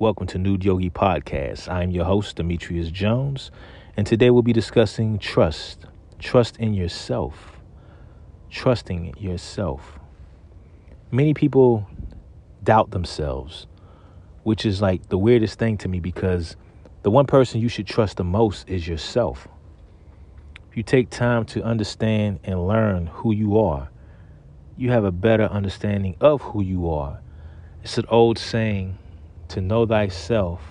Welcome to Nude Yogi Podcast. I'm your host, Demetrius Jones, and today we'll be discussing trust. Trust in yourself. Trusting yourself. Many people doubt themselves, which is like the weirdest thing to me because the one person you should trust the most is yourself. If you take time to understand and learn who you are, you have a better understanding of who you are. It's an old saying to know thyself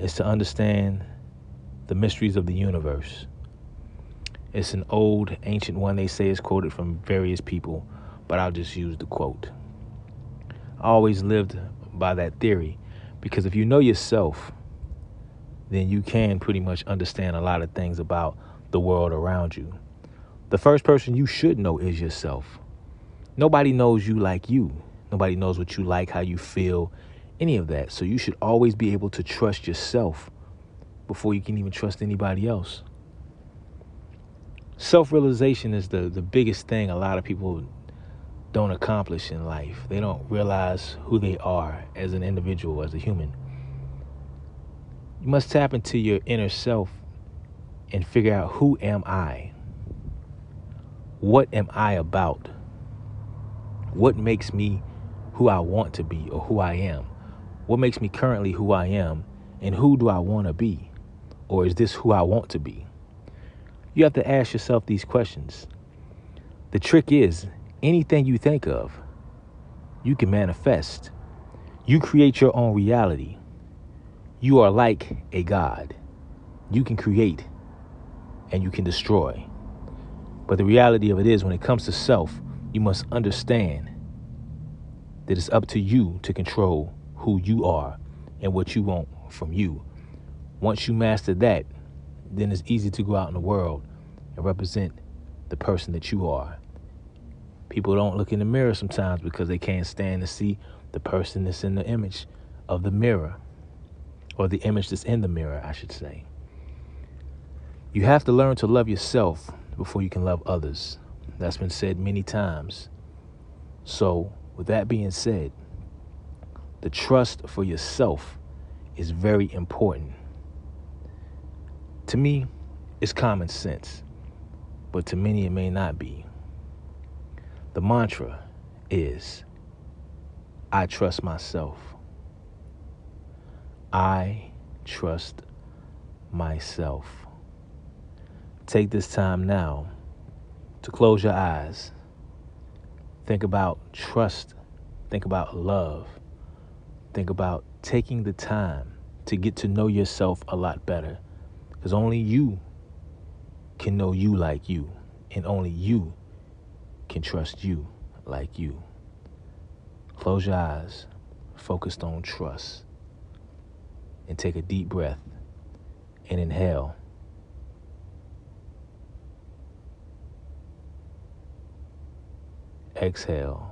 is to understand the mysteries of the universe. It's an old, ancient one. They say it's quoted from various people, but I'll just use the quote. I always lived by that theory because if you know yourself, then you can pretty much understand a lot of things about the world around you. The first person you should know is yourself. Nobody knows you like you. Nobody knows what you like, how you feel, any of that. So you should always be able to trust yourself before you can even trust anybody else. Self realization is the, the biggest thing a lot of people don't accomplish in life. They don't realize who they are as an individual, as a human. You must tap into your inner self and figure out who am I? What am I about? What makes me who I want to be or who I am? What makes me currently who I am and who do I want to be? Or is this who I want to be? You have to ask yourself these questions. The trick is anything you think of, you can manifest. You create your own reality. You are like a God. You can create and you can destroy. But the reality of it is, when it comes to self, you must understand that it's up to you to control who you are and what you want from you. Once you master that, then it's easy to go out in the world and represent the person that you are. People don't look in the mirror sometimes because they can't stand to see the person that's in the image of the mirror, or the image that's in the mirror, I should say. You have to learn to love yourself before you can love others. That's been said many times. So, with that being said, the trust for yourself is very important. To me, it's common sense, but to many it may not be. The mantra is I trust myself. I trust myself. Take this time now to close your eyes. Think about trust. Think about love. Think about taking the time to get to know yourself a lot better. Because only you can know you like you, and only you can trust you like you. Close your eyes, focused on trust, and take a deep breath and inhale. Exhale.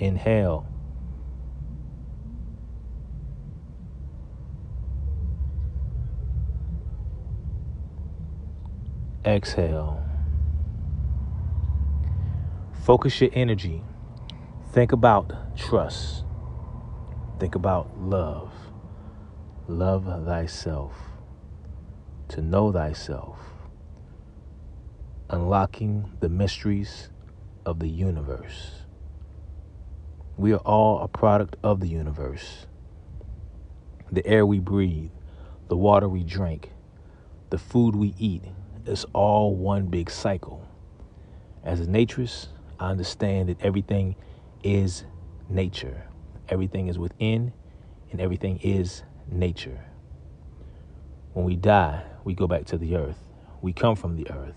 Inhale. Exhale. Focus your energy. Think about trust. Think about love. Love thyself. To know thyself. Unlocking the mysteries of the universe. We are all a product of the universe. The air we breathe, the water we drink, the food we eat is all one big cycle. As a naturist, I understand that everything is nature. Everything is within and everything is nature. When we die, we go back to the earth. We come from the earth.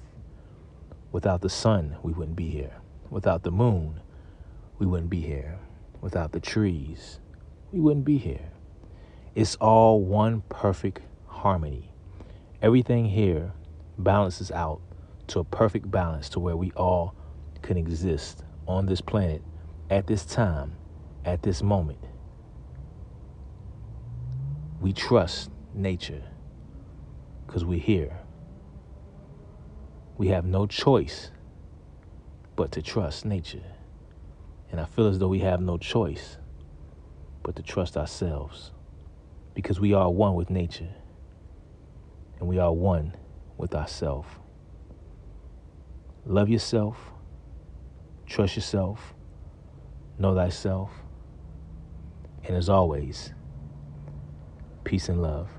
Without the sun, we wouldn't be here. Without the moon, we wouldn't be here. Without the trees, we wouldn't be here. It's all one perfect harmony. Everything here balances out to a perfect balance to where we all can exist on this planet at this time, at this moment. We trust nature because we're here. We have no choice but to trust nature. And I feel as though we have no choice but to trust ourselves. Because we are one with nature. And we are one with ourselves. Love yourself, trust yourself, know thyself, and as always, peace and love.